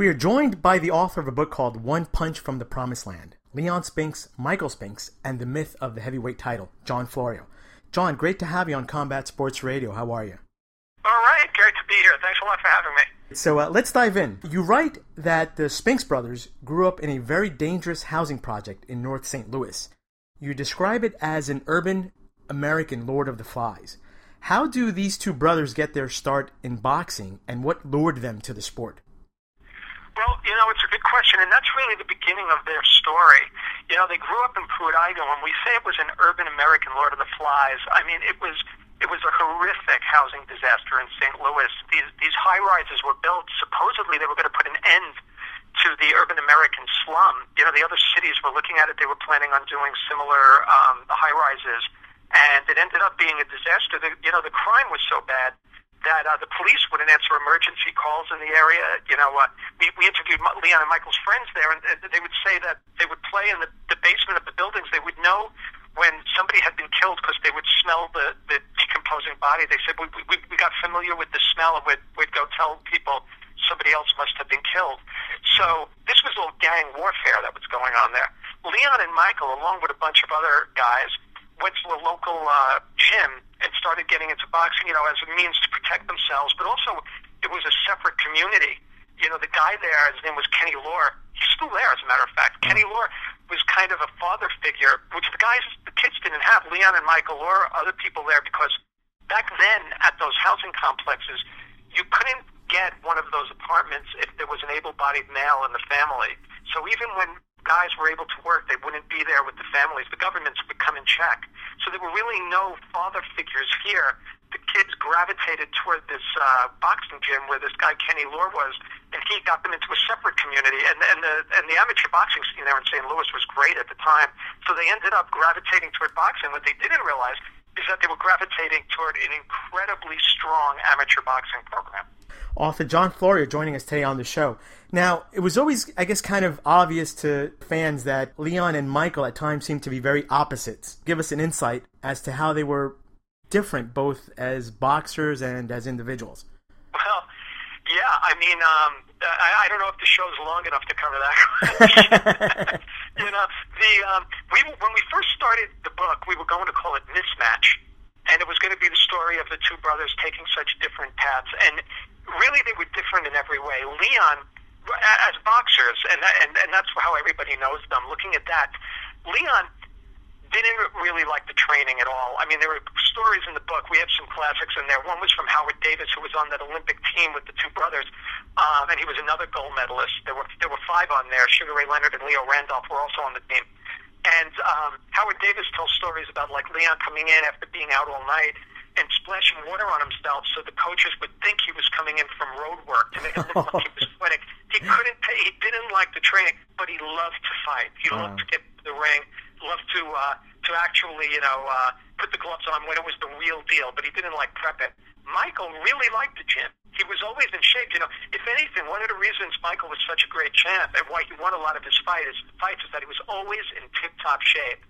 We are joined by the author of a book called One Punch from the Promised Land Leon Spinks, Michael Spinks, and the myth of the heavyweight title, John Florio. John, great to have you on Combat Sports Radio. How are you? All right, great to be here. Thanks a lot for having me. So uh, let's dive in. You write that the Spinks brothers grew up in a very dangerous housing project in North St. Louis. You describe it as an urban American Lord of the Flies. How do these two brothers get their start in boxing, and what lured them to the sport? Well, you know, it's a good question, and that's really the beginning of their story. You know, they grew up in Pruitt-Igoe. When we say it was an urban American Lord of the Flies, I mean it was it was a horrific housing disaster in St. Louis. These these high rises were built supposedly they were going to put an end to the urban American slum. You know, the other cities were looking at it; they were planning on doing similar um, high rises, and it ended up being a disaster. The, you know, the crime was so bad that uh, the police wouldn't answer emergency calls in the area. You know, uh, we, we interviewed Leon and Michael's friends there, and they would say that they would play in the, the basement of the buildings. They would know when somebody had been killed because they would smell the, the decomposing body. They said we, we, we got familiar with the smell, and we'd, we'd go tell people somebody else must have been killed. So this was all gang warfare that was going on there. Leon and Michael, along with a bunch of other guys, went to a local uh, gym and started getting into boxing, you know, as a means to protect themselves, but also it was a separate community. You know, the guy there, his name was Kenny Loehr. He's still there, as a matter of fact. Mm-hmm. Kenny Loehr was kind of a father figure, which the guys, the kids didn't have. Leon and Michael or other people there, because back then at those housing complexes, you couldn't get one of those apartments if there was an able-bodied male in the family. So even when guys were able to work, they wouldn't be there with the families. The governments would come and check. So there were really no father figures here. The kids gravitated toward this uh, boxing gym where this guy Kenny Loehr was, and he got them into a separate community. And and the and the amateur boxing scene there in St. Louis was great at the time. So they ended up gravitating toward boxing. What they didn't realize is that they were gravitating toward an incredibly strong amateur boxing program author John Florio joining us today on the show. Now, it was always, I guess, kind of obvious to fans that Leon and Michael at times seemed to be very opposites. Give us an insight as to how they were different, both as boxers and as individuals. Well, yeah, I mean, um, I, I don't know if the show's long enough to cover that. you know, the um, we when we first started the book, we were going to call it Mismatch, and it was going to be the story of the two brothers taking such different paths. And really they were different in every way. Leon, as boxers, and and and that's how everybody knows them. Looking at that, Leon didn't really like the training at all. I mean, there were stories in the book. We have some classics in there. One was from Howard Davis, who was on that Olympic team with the two brothers, um, and he was another gold medalist. There were there were five on there. Sugar Ray Leonard and Leo Randolph were also on the team. And um, Howard Davis tells stories about like Leon coming in after being out all night and splashing water on himself so the coaches would think he was coming in from road work to make it look like he was sweating. He couldn't pay, he didn't like the training, but he loved to fight. He loved to get to the ring, loved to uh, to actually, you know, uh, put the gloves on when it was the real deal, but he didn't like prep it. Michael really liked the gym. He was always in shape. You know, if anything, one of the reasons Michael was such a great champ and why he won a lot of his fight is, fights is that he was always in tip-top shape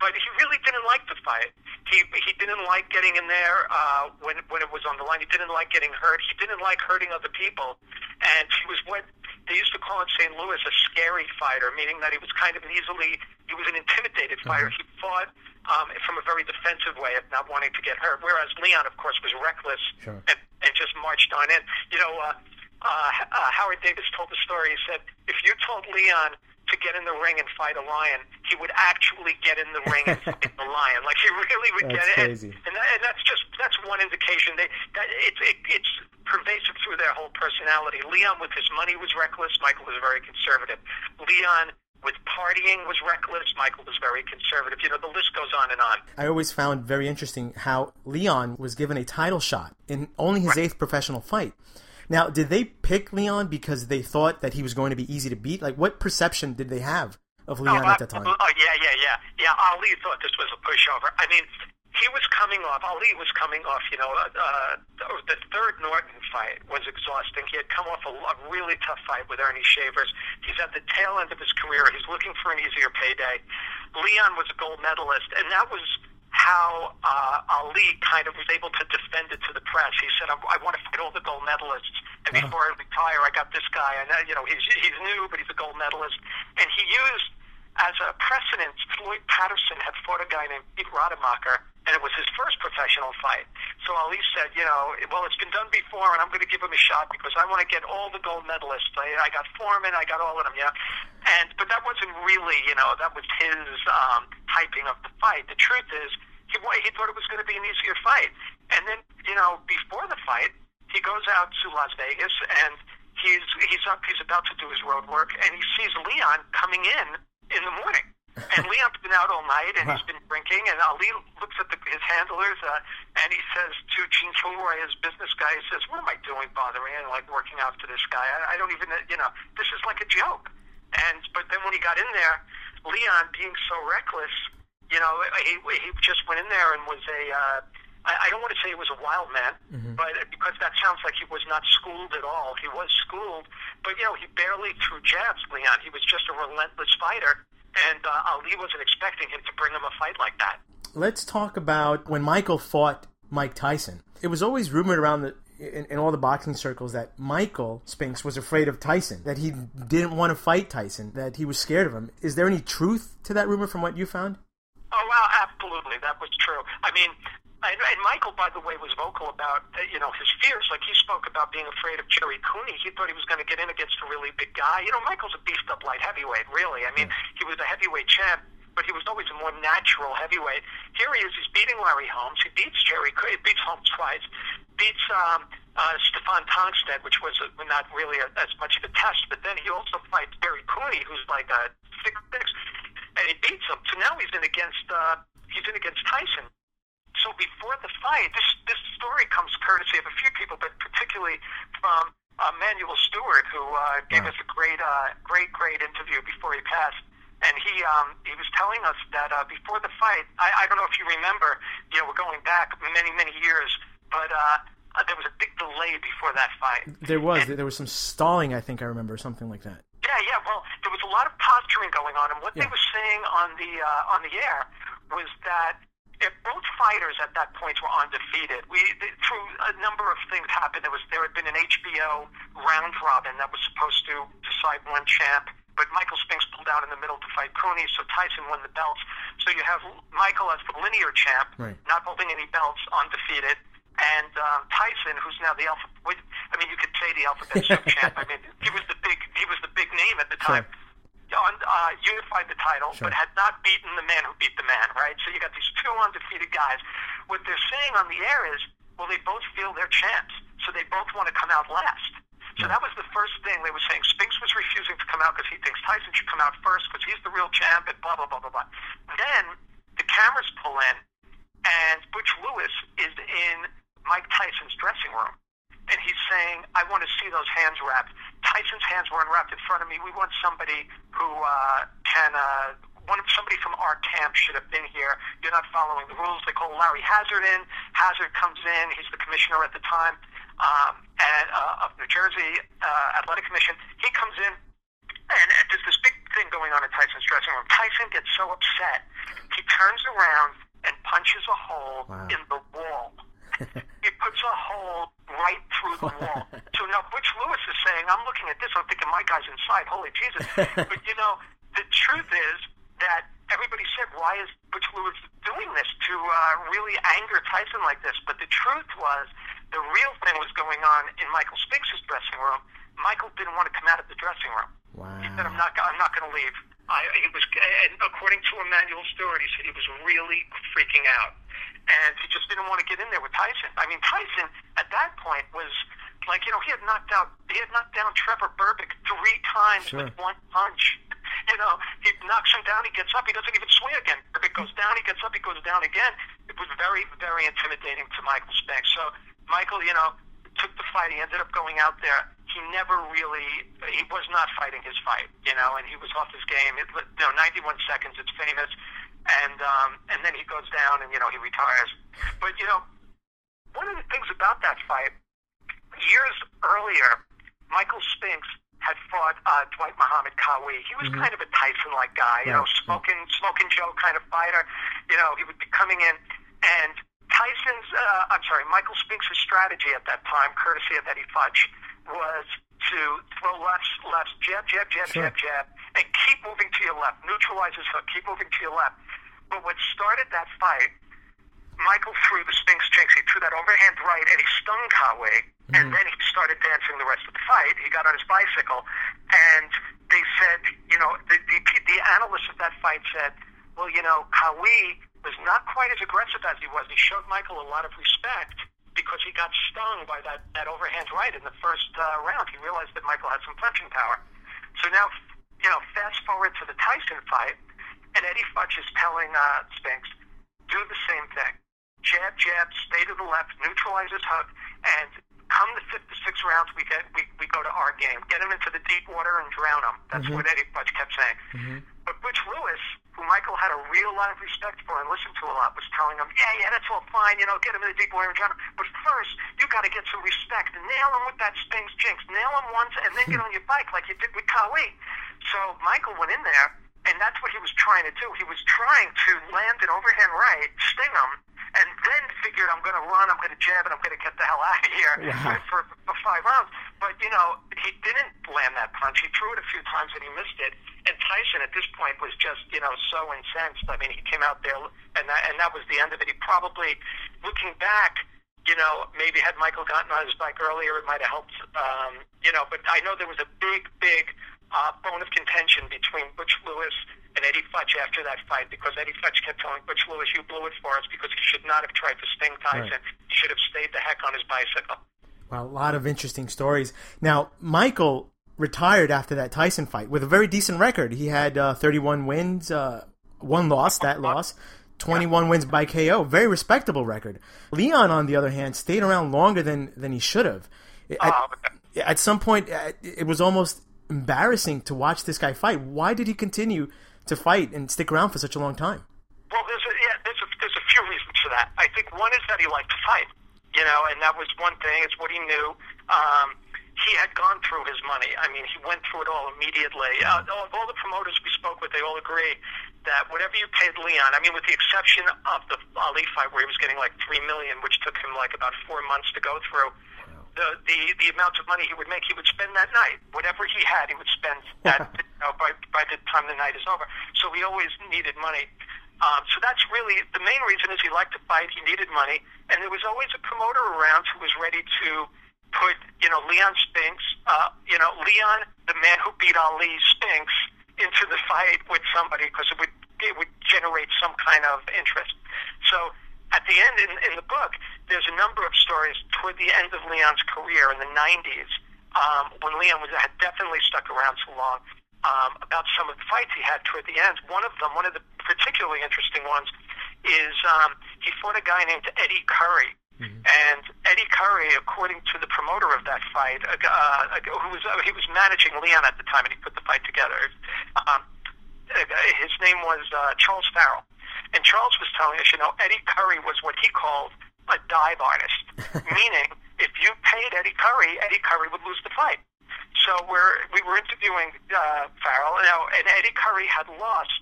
but he really didn't like the fight. He he didn't like getting in there uh, when when it was on the line. He didn't like getting hurt. He didn't like hurting other people, and he was what they used to call in St. Louis a scary fighter, meaning that he was kind of an easily he was an intimidated fighter. Mm-hmm. He fought um, from a very defensive way of not wanting to get hurt, whereas Leon, of course, was reckless sure. and, and just marched on in. You know. Uh, uh, uh, Howard Davis told the story. He said, if you told Leon to get in the ring and fight a lion, he would actually get in the ring and fight the lion. Like he really would that's get it. And, and, that, and that's just that's one indication. They that it, it, it's pervasive through their whole personality. Leon with his money was reckless. Michael was very conservative. Leon with partying was reckless. Michael was very conservative. You know, the list goes on and on. I always found very interesting how Leon was given a title shot in only his right. eighth professional fight. Now, did they pick Leon because they thought that he was going to be easy to beat? Like, what perception did they have of Leon oh, at the time? Oh, yeah, yeah, yeah. Yeah, Ali thought this was a pushover. I mean, he was coming off, Ali was coming off, you know, uh, uh the third Norton fight was exhausting. He had come off a, a really tough fight with Ernie Shavers. He's at the tail end of his career. He's looking for an easier payday. Leon was a gold medalist, and that was how uh, Ali kind of was able to defend it to the press. He said, I, I want to fight all the gold medalists. Uh-huh. before I retire, I got this guy, and uh, you know he's he's new, but he's a gold medalist, and he used as a precedent. Floyd Patterson had fought a guy named Pete Rademacher, and it was his first professional fight. So Ali said, you know, well, it's been done before, and I'm going to give him a shot because I want to get all the gold medalists. I, I got Foreman, I got all of them, yeah. And but that wasn't really, you know, that was his um, hyping of the fight. The truth is, he he thought it was going to be an easier fight, and then you know, before the fight, he goes out to Las Vegas and he's he's up, he's about to do his road work, and he sees Leon coming in in the morning. And Leon's been out all night, and he's been drinking. And Ali looks at the, his handlers, uh, and he says to Gene Kilroy, his business guy, he says, "What am I doing, bothering and like working out for this guy? I, I don't even, you know, this is like a joke." And but then when he got in there, Leon, being so reckless, you know, he he just went in there and was a. Uh, I, I don't want to say he was a wild man, but because that sounds like he was not schooled at all. He was schooled, but you know, he barely threw jabs. Leon, he was just a relentless fighter, and uh, Ali wasn't expecting him to bring him a fight like that. Let's talk about when Michael fought Mike Tyson. It was always rumored around the in, in all the boxing circles that Michael Spinks was afraid of Tyson, that he didn't want to fight Tyson, that he was scared of him. Is there any truth to that rumor from what you found? Oh wow, absolutely, that was true. I mean, and, and Michael, by the way, was vocal about uh, you know his fears. Like he spoke about being afraid of Gerry Cooney. He thought he was going to get in against a really big guy. You know, Michael's a beefed up light heavyweight. Really, I mean, he was a heavyweight champ. But he was always a more natural heavyweight. Here he is. He's beating Larry Holmes. He beats Gerry. He beats Holmes twice. Beats um, uh, Steffen Tangstad, which was uh, not really a, as much of a test. But then he also fights Gerry Cooney, who's like a six six, and he beats him. So now he's in against uh, he's in against Tyson. So before the fight, this this story comes courtesy of a few people, but particularly from uh, Manuel Steward, who uh, gave Wow. us a great, uh, great, great interview before he passed. And he um, he was telling us that uh, before the fight, I, I don't know if you remember, you know, we're going back many, many years, but uh, uh, there was a big delay before that fight. There was there was some stalling. I think I remember something like that. Yeah, yeah. Well, there was a lot of posturing going on, and what Yeah. they were saying on the uh, on the air was that if both fighters at that point were undefeated. We th- through a number of things happened. There was there had been an HBO round robin that was supposed to decide one champ, but Michael Spinks pulled out in the middle to fight Cooney, so Tyson won the belts. So you have Michael as the linear champ, Right. not holding any belts, undefeated. And um, Tyson, who's now the alpha, I mean, you could say the alphabet soup champ. I mean, he was the big, he was the big name at the time on, uh, unified the title, Sure. but had not beaten the man who beat the man, right? So you got these two undefeated guys. What they're saying on the air is, well, they both feel they're champs, so they both want to come out last. So that was the first thing they were saying. Spinks was refusing to come out because he thinks Tyson should come out first because he's the real champ, and blah blah blah blah blah. Then the cameras pull in, and Butch Lewis is in Mike Tyson's dressing room and he's saying, "I want to see those hands wrapped." Tyson's hands were unwrapped in front of me. We want somebody who uh, can. Uh, one somebody from our camp should have been here. You're not following the rules. They call Larry Hazzard in. Hazzard comes in. He's the commissioner at the time um, and, uh, of New Jersey uh, Athletic Commission. He comes in, and there's this big thing going on in Tyson's dressing room. Tyson gets so upset, he turns around and punches a hole Wow. in the wall puts a hole right through the wall. so now Butch Lewis is saying, I'm looking at this, I'm thinking my guy's inside, holy Jesus. but you know, the truth is that everybody said, why is Butch Lewis doing this to uh, really anger Tyson like this? But the truth was, the real thing was going on in Michael Spinks' dressing room. Michael didn't want to come out of the dressing room. Wow. He said, I'm not, I'm not going to leave. I, he was, and according to Emanuel Steward, he said he was really freaking out, and he just didn't get in there with Tyson. I mean, Tyson at that point was like, you know, he had knocked out, he had knocked down Trevor Berbick three times Sure. with one punch. You know, he knocks him down, he gets up, he doesn't even swing again. Berbick goes down, he gets up, he goes down again. It was very, very intimidating to Michael Spinks. So Michael, you know, took the fight. He ended up going out there. He never really, he was not fighting his fight, you know, and he was off his game. It, you know, 91 seconds, it's famous. And, um, and then he goes down and, you know, he retires. But, you know, one of the things about that fight, years earlier, Michael Spinks had fought uh, Dwight Muhammad Qawi. He was kind of a Tyson-like guy, you know, Right, right. smoking, smoking Joe kind of fighter. You know, he would be coming in, and Tyson's, uh, I'm sorry, Michael Spinks' strategy at that time, courtesy of Eddie Futch, was to throw left, left, jab, jab, jab, Sure. jab, jab, and keep moving to your left. Neutralize his hook. Keep moving to your left. But what started that fight, Michael threw the Spinks Jinx. He threw that overhand right, and he stung Qawi. And then he started dancing the rest of the fight. He got on his bicycle, and they said, you know, the the, the analyst of that fight said, well, you know, Qawi was not quite as aggressive as he was. He showed Michael a lot of respect because he got stung by that, that overhand right in the first uh, round. He realized that Michael had some punching power. So now, you know, fast forward to the Tyson fight, and Eddie Futch is telling uh, Spinks, do the same thing. Jab, jab, stay to the left, neutralize his hook, and come the fifth to sixth rounds, we get we, we go to our game. Get him into the deep water and drown him. That's mm-hmm. what Eddie Futch kept saying. Mm-hmm. But Butch Lewis, who Michael had a real lot of respect for and listened to a lot, was telling him, yeah, yeah, that's all fine, you know, get him in the deep water and drown him. But first, you got to get some respect. Nail him with that Spinks jinx. Nail him once and then get hmm. on your bike like you did with Qawi. So Michael went in there, that's what he was trying to do. He was trying to land an overhand right, sting him, and then figured, I'm going to run, I'm going to jab, and I'm going to get the hell out of here Wow. for, for five rounds. But, you know, he didn't land that punch. He threw it a few times and he missed it. And Tyson at this point was just, you know, so incensed. I mean, he came out there and that, and that was the end of it. He probably, looking back, you know, maybe had Michael gotten on his bike earlier, it might have helped, um, you know, but I know there was a big, big uh, bone of contention between Butch Lewis and Eddie Futch after that fight because Eddie Futch kept telling Butch Lewis, you blew it for us because he should not have tried to sting Tyson. He should have stayed the heck on his bicycle. Well, a lot of interesting stories. Now, Michael retired after that Tyson fight with a very decent record. He had uh, 31 wins, uh, one loss, that loss, 21 wins by KO. Very respectable record. Leon, on the other hand, stayed around longer than, than he should have. At, Uh, at some point, uh, it was almost embarrassing to watch this guy fight. Why did he continue to fight and stick around for such a long time? Well, there's a, yeah, there's a, there's a few reasons for that. I think one is that he liked to fight, you know, and that was one thing. It's what he knew. Um, he had gone through his money. I mean, he went through it all immediately. Uh, all, all the promoters we spoke with, they all agree that whatever you paid Leon, I mean, with the exception of the Ali fight where he was getting like three million, which took him like about four months to go through. The, the the amount of money he would make, he would spend that night. Whatever he had, he would spend that you know, by by the time the night is over. So he always needed money. Um, so that's really the main reason is he liked to fight. He needed money, and there was always a promoter around who was ready to put, you know, Leon Spinks, uh, you know, Leon, the man who beat Ali Spinks, into the fight with somebody because it would it would generate some kind of interest. So at the end in, in the book, there's a number of stories toward the end of Leon's career in the 90s um, when Leon was had definitely stuck around so long um, about some of the fights he had toward the end. One of them, one of the particularly interesting ones, is um, he fought a guy named Eddie Curry. And Eddie Curry, according to the promoter of that fight, uh, uh, who was uh, he was managing Leon at the time, and he put the fight together. Um, uh, his name was uh, Charles Farrell, and Charles was telling us, you know, Eddie Curry was what he called a dive artist, meaning if you paid Eddie Curry, Eddie Curry would lose the fight. So we're we were interviewing uh, Farrell, now, and Eddie Curry had lost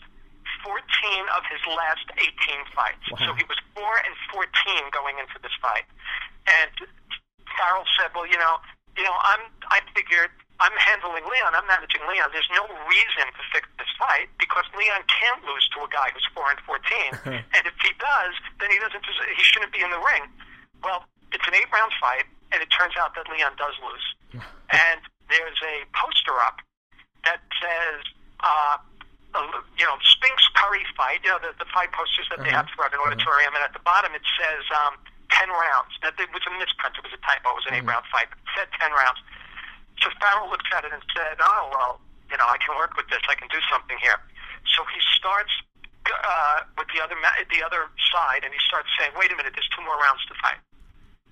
14 of his last 18 fights. So he was 4 and 14 going into this fight. And Farrell said, "Well, you know, you know, I'm I figured I'm handling Leon. I'm managing Leon. There's no reason to fix this fight because Leon can't lose to a guy who's 4 and 14. and if he does, then he doesn't he shouldn't be in the ring. Well, it's an 8-round fight and it turns out that Leon does lose. and there's a poster up that says uh you know, Spinks Curry fight, you know, the, the fight posters that they have throughout an auditorium, and at the bottom it says um, 10 rounds. That it was a misprint, it was a typo, it was an eight round fight. It said 10 rounds. So Farrell looked at it and said, oh, well, you know, I can work with this, I can do something here. So he starts uh, with the other ma- the other side, and he starts saying, wait a minute, there's two more rounds to fight.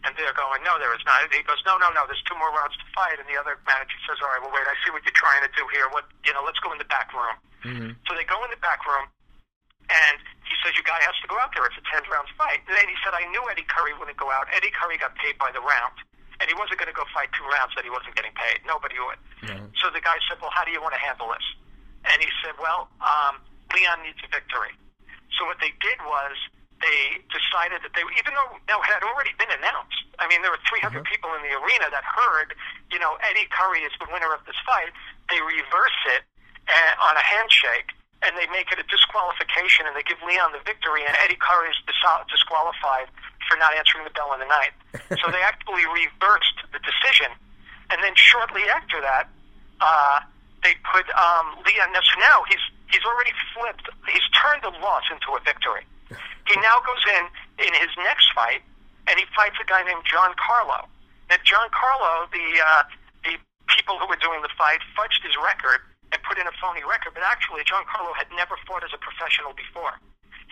And they're going, no, there is not. And he goes, no, no, no, there's two more rounds to fight. And the other manager says, all right, well, wait, I see what you're trying to do here. What, you know, let's go in the back room. So they go in the back room, and he says, your guy has to go out there. It's a 10 round fight. And then he said, I knew Eddie Curry wouldn't go out. Eddie Curry got paid by the round. And he wasn't going to go fight two rounds that he wasn't getting paid. Nobody would. So the guy said, well, how do you want to handle this? And he said, well, um, Leon needs a victory. So what they did was they decided that they, even though now it had already been announced, I mean, there were 300 Mhm. people in the arena that heard, you know, Eddie Curry is the winner of this fight. They reverse it uh, on a handshake, and they make it a disqualification, and they give Leon the victory, and Eddie Curry is dis- disqualified for not answering the bell in the night. so they actually reversed the decision, and then shortly after that, uh, they put um, Leon. Now, so now he's he's already flipped. He's turned a loss into a victory. He now goes in in his next fight, and he fights a guy named John Carlo. Now, John Carlo, the uh, the people who were doing the fight fudged his record and put in a phony record, but actually, John Carlo had never fought as a professional before.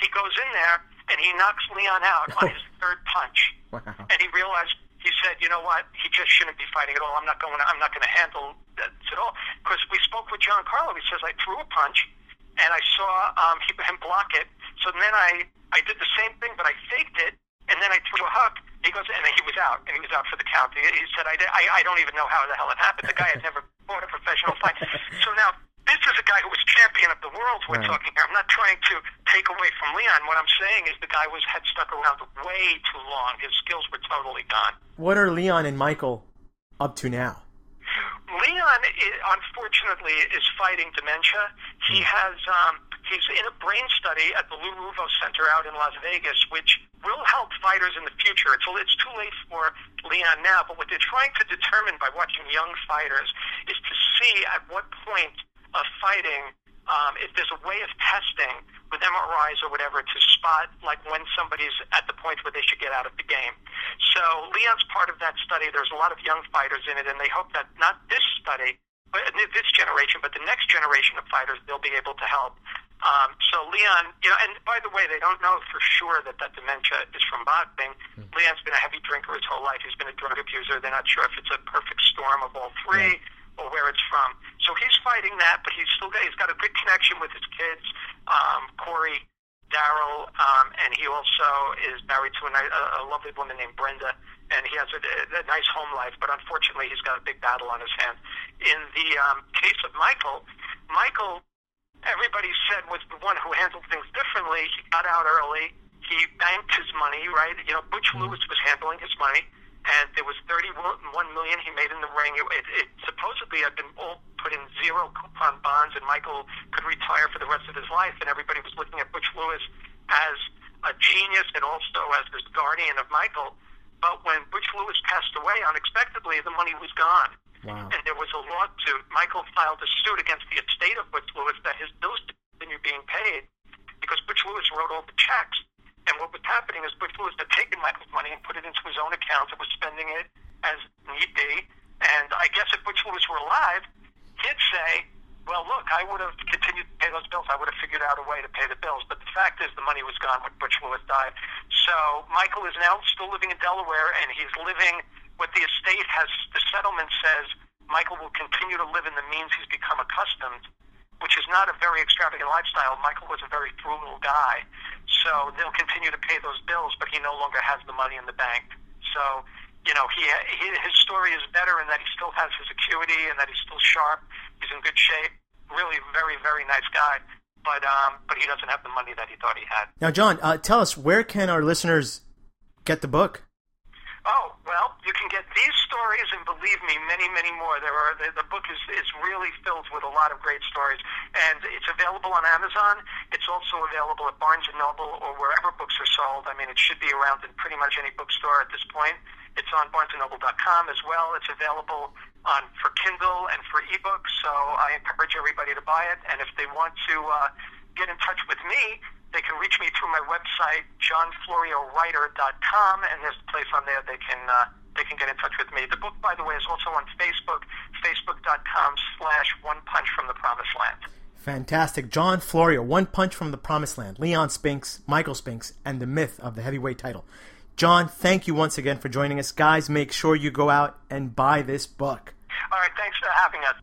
He goes in there and he knocks Leon out on his third punch, Wow. and he realized. He said, "You know what? He just shouldn't be fighting at all. I'm not going. I'm not going to handle this at all." Because we spoke with John Carlo. He says, "I threw a punch, and I saw um, he, him block it. So then I I did the same thing, but I faked it, and then I threw a hook. He goes, and then he was out, and he was out for the count. He, he said, I, did, I I don't even know how the hell it happened. The guy had never fought a professional fight. So now this is a guy who was champion of the world. We're Right. talking here. I'm not trying to take away from Leon. What I'm saying is the guy was had stuck around way too long. His skills were totally gone. What are Leon and Michael up to now? Leon, unfortunately, is fighting dementia. He has um, he's in a brain study at the Lou Ruvo Center out in Las Vegas, which will help fighters in the future. It's it's too late for Leon now, but what they're trying to determine by watching young fighters is to see at what point of fighting, um, if there's a way of testing with MRIs or whatever to spot like when somebody's at the point where they should get out of the game. So Leon's part of that study. There's a lot of young fighters in it, and they hope that not this study, but this generation, but the next generation of fighters, they'll be able to help. Um, so Leon, you know, and by the way, they don't know for sure that that dementia is from boxing. Leon's been a heavy drinker his whole life. He's been a drug abuser. They're not sure if it's a perfect storm of all three or where it's from. So he's fighting that, but he's still got, he's got a good connection with his kids, um, Corey, Daryl, um, and he also is married to a, a, lovely woman named Brenda, and he has a, a nice home life. But unfortunately, he's got a big battle on his hands. In the um, case of Michael, Michael, everybody said was the one who handled things differently. He got out early. He banked his money, right? You know, Butch Lewis was handling his money and there was 31 million he made in the ring. It, it, it supposedly had been all put in zero coupon bonds, and Michael could retire for the rest of his life. And everybody was looking at Butch Lewis as a genius and also as this guardian of Michael. But when Butch Lewis passed away unexpectedly, the money was gone. Wow. And there was a lawsuit. Michael filed a suit against the estate of Butch Lewis that his bills continue being paid because Butch Lewis wrote all the checks. And what was happening is Butch Lewis had taken Michael's money and put it into his own account and was spending it as need be. And I guess if Butch Lewis were alive, he'd say, well, look, I would have continued to pay those bills. I would have figured out a way to pay the bills. But the fact is, the money was gone when Butch Lewis died. So Michael is now still living in Delaware, and he's living what the estate has, the settlement says Michael will continue to live in the means he's become accustomed, which is not a very extravagant lifestyle. Michael was a very frugal guy. So they'll continue to pay those bills, but he no longer has the money in the bank. So, you know, he, he his story is better in that he still has his acuity and that he's still sharp. He's in good shape. Really, very, very nice guy. But um, but he doesn't have the money that he thought he had. Now, John, uh, tell us where can our listeners get the book? Oh well, you can get these stories, and believe me, many, many more. There are the, the book is is really filled with a lot of great stories, and it's available on Amazon. It's also available at Barnes and Noble or wherever books are sold. I mean, it should be around in pretty much any bookstore at this point. It's on BarnesandNoble.com as well. It's available on for Kindle and for ebooks. So I encourage everybody to buy it. And if they want to uh, get in touch with me, they can reach me through my website, johnfloriowriter.com, and there's a place on there they can uh, they can get in touch with me. The book, by the way, is also on Facebook, facebook.com slash One Punch from the Promised Land. Fantastic. John Florio, One Punch from the Promised Land, Leon Spinks, Michael Spinks, and the myth of the heavyweight title. John, thank you once again for joining us. Guys, make sure you go out and buy this book. All right, thanks for having us.